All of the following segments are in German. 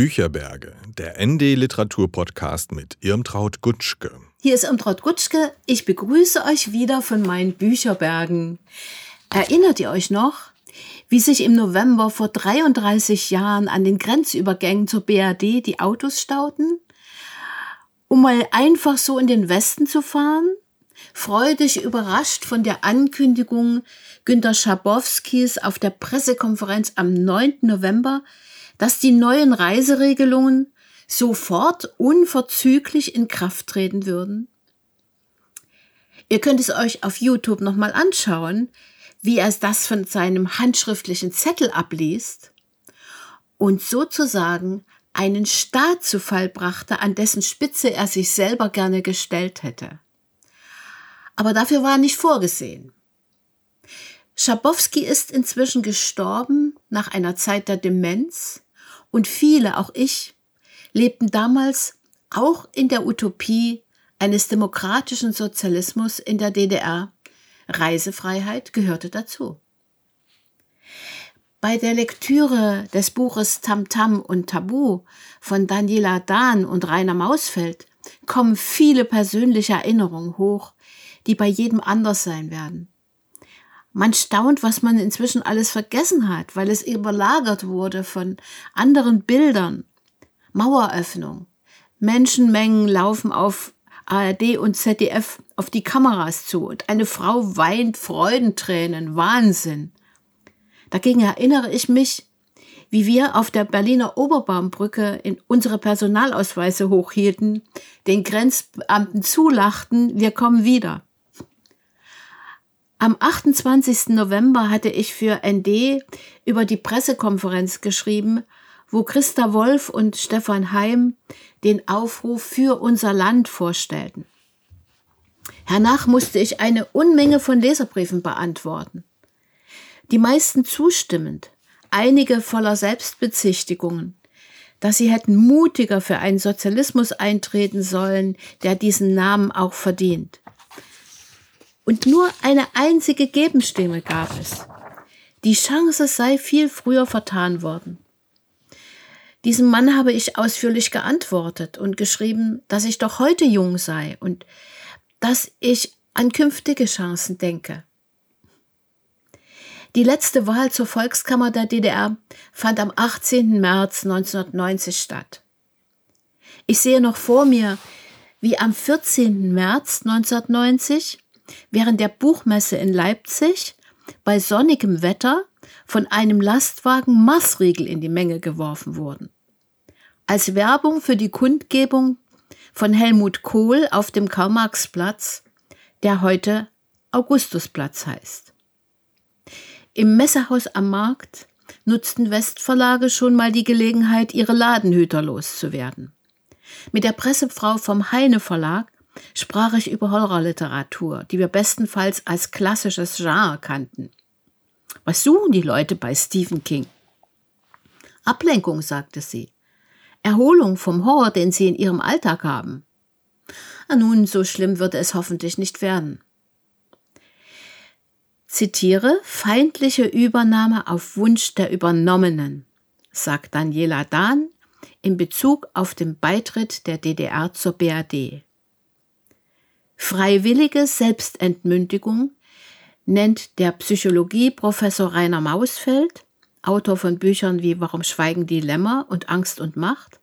Bücherberge, der ND Literatur Podcast mit Irmtraut Gutschke. Hier ist Irmtraut Gutschke. Ich begrüße euch wieder von meinen Bücherbergen. Erinnert ihr euch noch, wie sich im November vor 33 Jahren an den Grenzübergängen zur BRD die Autos stauten? Um mal einfach so in den Westen zu fahren? Freudig überrascht von der Ankündigung Günter Schabowskis auf der Pressekonferenz am 9. November, dass die neuen Reiseregelungen sofort unverzüglich in Kraft treten würden? Ihr könnt es euch auf YouTube nochmal anschauen, wie er das von seinem handschriftlichen Zettel abliest und sozusagen einen Staat zu Fall brachte, an dessen Spitze er sich selber gerne gestellt hätte. Aber dafür war nicht vorgesehen. Schabowski ist inzwischen gestorben nach einer Zeit der Demenz und viele, auch ich, lebten damals auch in der Utopie eines demokratischen Sozialismus in der DDR. Reisefreiheit gehörte dazu. Bei der Lektüre des Buches Tamtam und Tabu von Daniela Dahn und Rainer Mausfeld kommen viele persönliche Erinnerungen hoch, die bei jedem anders sein werden. Man staunt, was man inzwischen alles vergessen hat, weil es überlagert wurde von anderen Bildern. Maueröffnung. Menschenmengen laufen auf ARD und ZDF auf die Kameras zu und eine Frau weint Freudentränen, Wahnsinn. Dagegen erinnere ich mich, wie wir auf der Berliner Oberbaumbrücke in unsere Personalausweise hochhielten, den Grenzbeamten zulachten, wir kommen wieder. Am 28. November hatte ich für ND über die Pressekonferenz geschrieben, wo Christa Wolf und Stefan Heim den Aufruf für unser Land vorstellten. Hernach musste ich eine Unmenge von Leserbriefen beantworten. Die meisten zustimmend, einige voller Selbstbezichtigungen, dass sie hätten mutiger für einen Sozialismus eintreten sollen, der diesen Namen auch verdient. Und nur eine einzige Gegenstimme gab es. Die Chance sei viel früher vertan worden. Diesem Mann habe ich ausführlich geantwortet und geschrieben, dass ich doch heute jung sei und dass ich an künftige Chancen denke. Die letzte Wahl zur Volkskammer der DDR fand am 18. März 1990 statt. Ich sehe noch vor mir, wie am 14. März 1990 während der Buchmesse in Leipzig bei sonnigem Wetter von einem Lastwagen Maßriegel in die Menge geworfen wurden. Als Werbung für die Kundgebung von Helmut Kohl auf dem Karl-Marx-Platz, der heute Augustusplatz heißt. Im Messehaus am Markt nutzten Westverlage schon mal die Gelegenheit, ihre Ladenhüter loszuwerden. Mit der Pressefrau vom Heine Verlag sprach ich über Horrorliteratur, die wir bestenfalls als klassisches Genre kannten. Was suchen die Leute bei Stephen King? Ablenkung, sagte sie. Erholung vom Horror, den sie in ihrem Alltag haben. Ah, nun, so schlimm würde es hoffentlich nicht werden. Zitiere feindliche Übernahme auf Wunsch der Übernommenen, sagt Daniela Dahn in Bezug auf den Beitritt der DDR zur BRD. Freiwillige Selbstentmündigung nennt der Psychologie-Professor Rainer Mausfeld, Autor von Büchern wie Warum schweigen die Lämmer und Angst und Macht,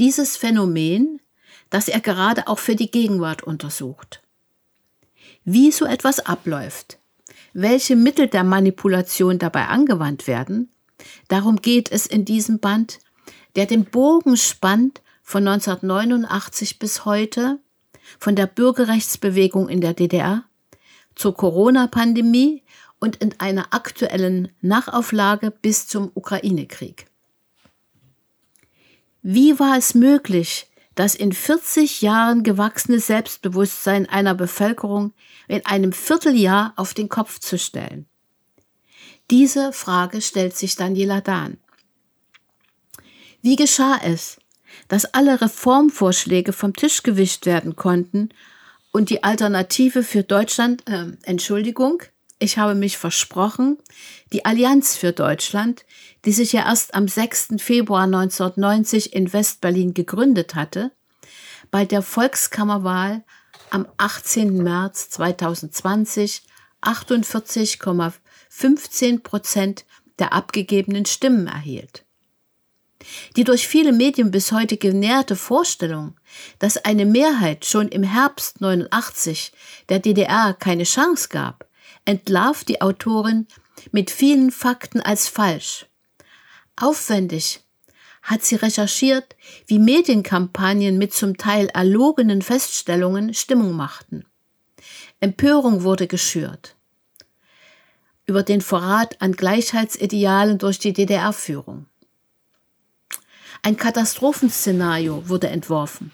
dieses Phänomen, das er gerade auch für die Gegenwart untersucht. Wie so etwas abläuft, welche Mittel der Manipulation dabei angewandt werden, darum geht es in diesem Band, der den Bogen spannt von 1989 bis heute von der Bürgerrechtsbewegung in der DDR zur Corona-Pandemie und in einer aktuellen Nachauflage bis zum Ukraine-Krieg. Wie war es möglich, das in 40 Jahren gewachsene Selbstbewusstsein einer Bevölkerung in einem Vierteljahr auf den Kopf zu stellen? Diese Frage stellt sich Daniela Dahn. Wie geschah es, dass alle Reformvorschläge vom Tisch gewischt werden konnten und die Alternative für Deutschland, äh, Entschuldigung, ich habe mich versprochen, die Allianz für Deutschland, die sich ja erst am 6. Februar 1990 in Westberlin gegründet hatte, bei der Volkskammerwahl am 18. März 2020 48,15 Prozent der abgegebenen Stimmen erhielt. Die durch viele Medien bis heute genährte Vorstellung, dass eine Mehrheit schon im Herbst 89 der DDR keine Chance gab, entlarvt die Autorin mit vielen Fakten als falsch. Aufwendig hat sie recherchiert, wie Medienkampagnen mit zum Teil erlogenen Feststellungen Stimmung machten. Empörung wurde geschürt über den Verrat an Gleichheitsidealen durch die DDR-Führung. Ein Katastrophenszenario wurde entworfen,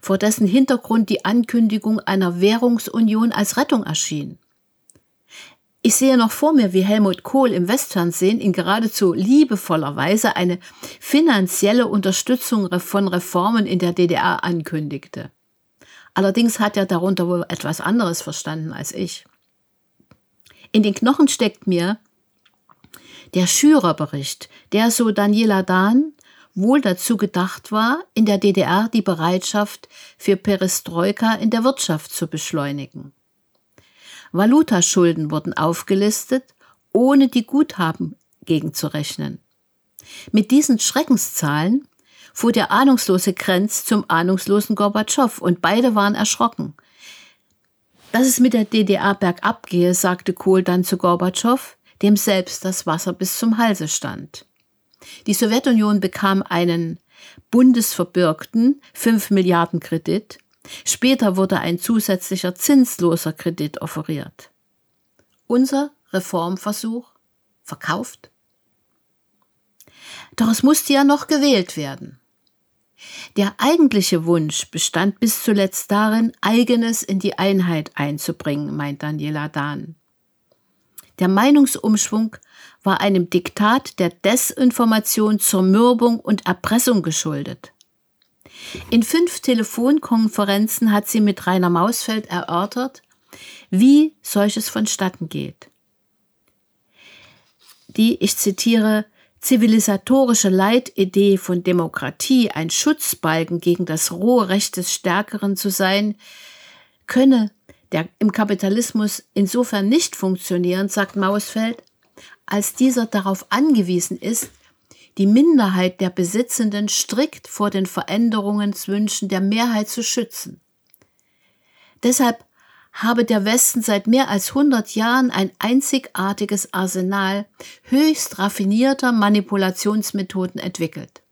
vor dessen Hintergrund die Ankündigung einer Währungsunion als Rettung erschien. Ich sehe noch vor mir, wie Helmut Kohl im Westfernsehen in geradezu liebevoller Weise eine finanzielle Unterstützung von Reformen in der DDR ankündigte. Allerdings hat er darunter wohl etwas anderes verstanden als ich. In den Knochen steckt mir der Schürerbericht, der so Daniela Dahn wohl dazu gedacht war, in der DDR die Bereitschaft für Perestroika in der Wirtschaft zu beschleunigen. Valutaschulden wurden aufgelistet, ohne die Guthaben gegenzurechnen. Mit diesen Schreckenszahlen fuhr der ahnungslose Grenz zum ahnungslosen Gorbatschow und beide waren erschrocken. Dass es mit der DDR bergab gehe, sagte Kohl dann zu Gorbatschow, dem selbst das Wasser bis zum Halse stand. Die Sowjetunion bekam einen bundesverbürgten 5 Milliarden Kredit, Später wurde ein zusätzlicher zinsloser Kredit offeriert. Unser Reformversuch verkauft? Doch es musste ja noch gewählt werden. Der eigentliche Wunsch bestand bis zuletzt darin, eigenes in die Einheit einzubringen, meint Daniela Dahn. Der Meinungsumschwung war einem Diktat der Desinformation, Zermürbung und Erpressung geschuldet. In fünf Telefonkonferenzen hat sie mit Rainer Mausfeld erörtert, wie solches vonstatten geht. Die, ich zitiere, zivilisatorische Leitidee von Demokratie, ein Schutzbalken gegen das rohe Recht des Stärkeren zu sein, könne der im Kapitalismus insofern nicht funktionieren, sagt Mausfeld, als dieser darauf angewiesen ist, die Minderheit der Besitzenden strikt vor den Veränderungswünschen der Mehrheit zu schützen. Deshalb habe der Westen seit mehr als 100 Jahren ein einzigartiges Arsenal höchst raffinierter Manipulationsmethoden entwickelt.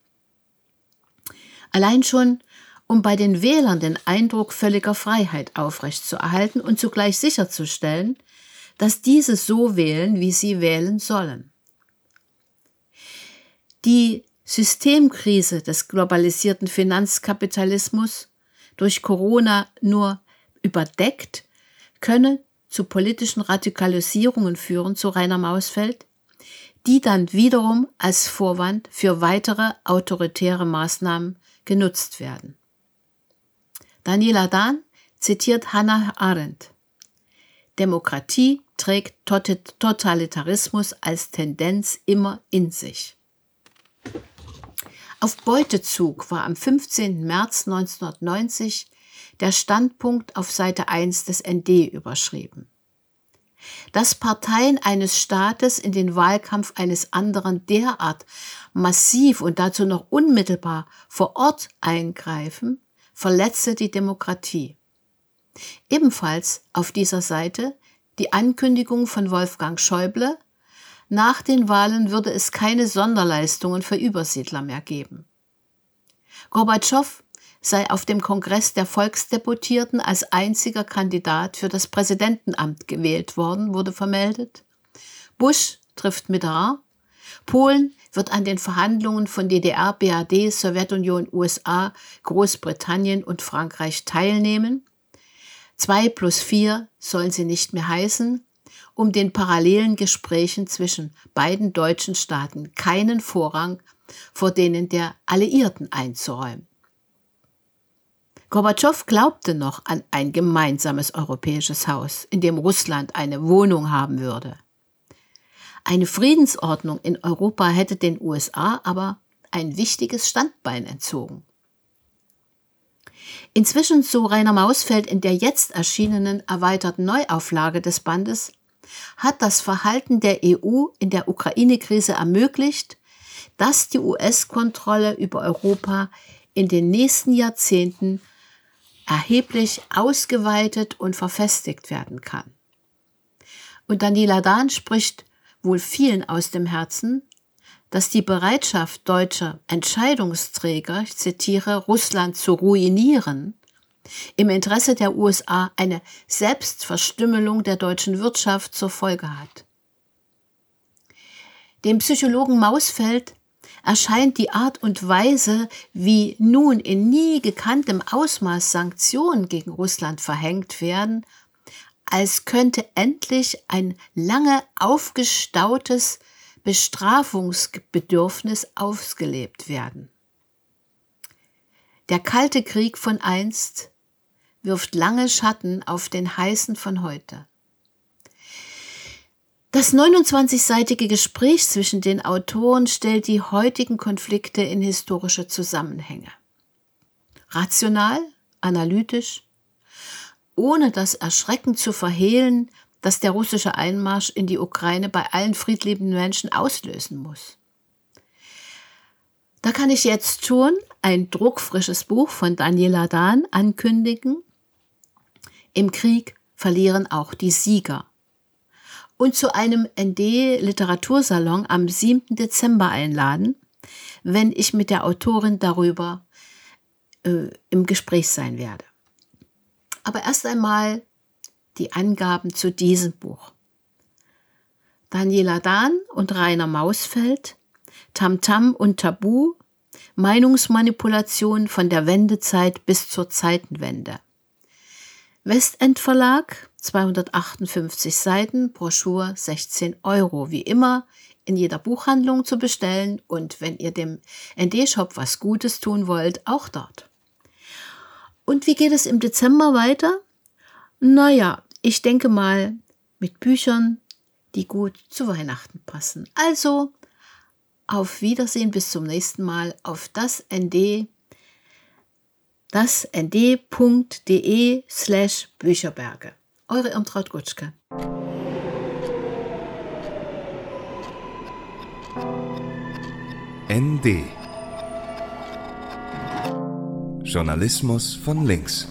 Allein schon, um bei den Wählern den Eindruck völliger Freiheit aufrechtzuerhalten und zugleich sicherzustellen, dass diese so wählen, wie sie wählen sollen. Die Systemkrise des globalisierten Finanzkapitalismus durch Corona nur überdeckt, könne zu politischen Radikalisierungen führen, zu Rainer Mausfeld, die dann wiederum als Vorwand für weitere autoritäre Maßnahmen genutzt werden. Daniela Dahn zitiert Hannah Arendt. Demokratie trägt Totalitarismus als Tendenz immer in sich. Auf Beutezug war am 15. März 1990 der Standpunkt auf Seite 1 des ND überschrieben. Dass Parteien eines Staates in den Wahlkampf eines anderen derart massiv und dazu noch unmittelbar vor Ort eingreifen, verletze die Demokratie. Ebenfalls auf dieser Seite die Ankündigung von Wolfgang Schäuble, nach den Wahlen würde es keine Sonderleistungen für Übersiedler mehr geben. Gorbatschow sei auf dem Kongress der Volksdeputierten als einziger Kandidat für das Präsidentenamt gewählt worden, wurde vermeldet. Bush trifft Mitterrand. Polen wird an den Verhandlungen von DDR, BRD, Sowjetunion, USA, Großbritannien und Frankreich teilnehmen. Zwei plus vier sollen sie nicht mehr heißen um den parallelen Gesprächen zwischen beiden deutschen Staaten keinen Vorrang vor denen der Alliierten einzuräumen. Gorbatschow glaubte noch an ein gemeinsames europäisches Haus, in dem Russland eine Wohnung haben würde. Eine Friedensordnung in Europa hätte den USA aber ein wichtiges Standbein entzogen. Inzwischen, so Rainer Mausfeld in der jetzt erschienenen erweiterten Neuauflage des Bandes, hat das Verhalten der EU in der Ukraine-Krise ermöglicht, dass die US-Kontrolle über Europa in den nächsten Jahrzehnten erheblich ausgeweitet und verfestigt werden kann. Und Daniela Dahn spricht wohl vielen aus dem Herzen, dass die Bereitschaft deutscher Entscheidungsträger, ich zitiere, Russland zu ruinieren, im Interesse der USA eine Selbstverstümmelung der deutschen Wirtschaft zur Folge hat. Dem Psychologen Mausfeld erscheint die Art und Weise, wie nun in nie gekanntem Ausmaß Sanktionen gegen Russland verhängt werden, als könnte endlich ein lange aufgestautes Bestrafungsbedürfnis ausgelebt werden. Der kalte Krieg von einst wirft lange Schatten auf den heißen von heute. Das 29-seitige Gespräch zwischen den Autoren stellt die heutigen Konflikte in historische Zusammenhänge. Rational, analytisch, ohne das Erschrecken zu verhehlen, das der russische Einmarsch in die Ukraine bei allen friedliebenden Menschen auslösen muss. Da kann ich jetzt schon ein druckfrisches Buch von Daniela Dahn ankündigen. Im Krieg verlieren auch die Sieger und zu einem ND-Literatursalon am 7. Dezember einladen, wenn ich mit der Autorin darüber äh, im Gespräch sein werde. Aber erst einmal die Angaben zu diesem Buch. Daniela Dahn und Rainer Mausfeld, Tamtam und Tabu, Meinungsmanipulation von der Wendezeit bis zur Zeitenwende. Westend Verlag, 258 Seiten, Broschur 16 Euro. Wie immer in jeder Buchhandlung zu bestellen und wenn ihr dem ND-Shop was Gutes tun wollt, auch dort. Und wie geht es im Dezember weiter? Naja, ich denke mal mit Büchern, die gut zu Weihnachten passen. Also auf Wiedersehen bis zum nächsten Mal auf das ND das nd.de slash Bücherberge. Eure Irmtraut Gutschke. ND Journalismus von links.